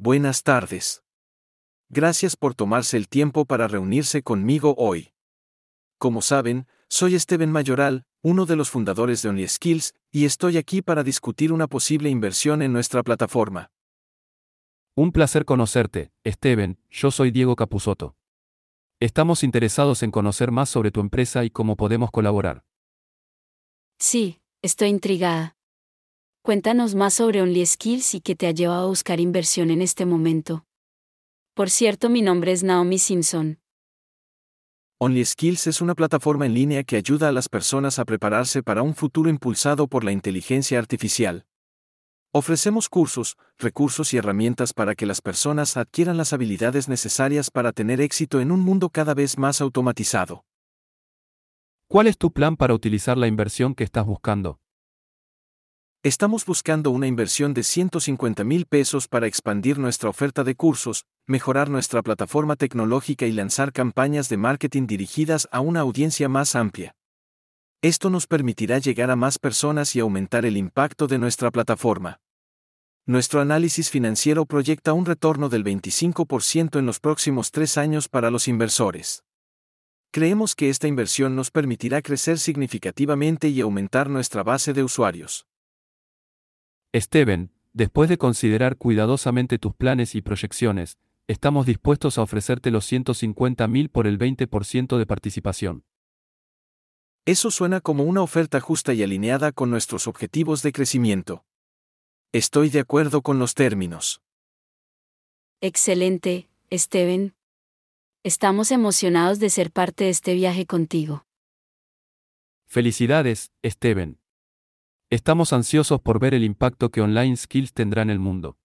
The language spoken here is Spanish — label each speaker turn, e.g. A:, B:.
A: buenas tardes. Gracias por tomarse el tiempo para reunirse conmigo hoy. Como saben, soy Steven Mayoral, uno de los fundadores de OnlySkills, y estoy aquí para discutir una posible inversión en nuestra plataforma.
B: Un placer conocerte, Steven, yo soy Diego Capusotto. Estamos interesados en conocer más sobre tu empresa y cómo podemos colaborar.
C: Sí, estoy intrigada. Cuéntanos más sobre OnlySkills y qué te ha llevado a buscar inversión en este momento. Por cierto, mi nombre es Naomi Simpson.
A: OnlySkills es una plataforma en línea que ayuda a las personas a prepararse para un futuro impulsado por la inteligencia artificial. Ofrecemos cursos, recursos y herramientas para que las personas adquieran las habilidades necesarias para tener éxito en un mundo cada vez más automatizado.
B: ¿Cuál es tu plan para utilizar la inversión que estás buscando?
A: Estamos buscando una inversión de 150 mil pesos para expandir nuestra oferta de cursos, mejorar nuestra plataforma tecnológica y lanzar campañas de marketing dirigidas a una audiencia más amplia. Esto nos permitirá llegar a más personas y aumentar el impacto de nuestra plataforma. Nuestro análisis financiero proyecta un retorno del 25% en los próximos tres años para los inversores. Creemos que esta inversión nos permitirá crecer significativamente y aumentar nuestra base de usuarios.
B: Steven, después de considerar cuidadosamente tus planes y proyecciones, estamos dispuestos a ofrecerte los 150 mil por el 20% de participación.
A: Eso suena como una oferta justa y alineada con nuestros objetivos de crecimiento. Estoy de acuerdo con los términos.
C: Excelente, Steven. Estamos emocionados de ser parte de este viaje contigo.
B: Felicidades, Steven. Estamos ansiosos por ver el impacto que Online Skills tendrá en el mundo.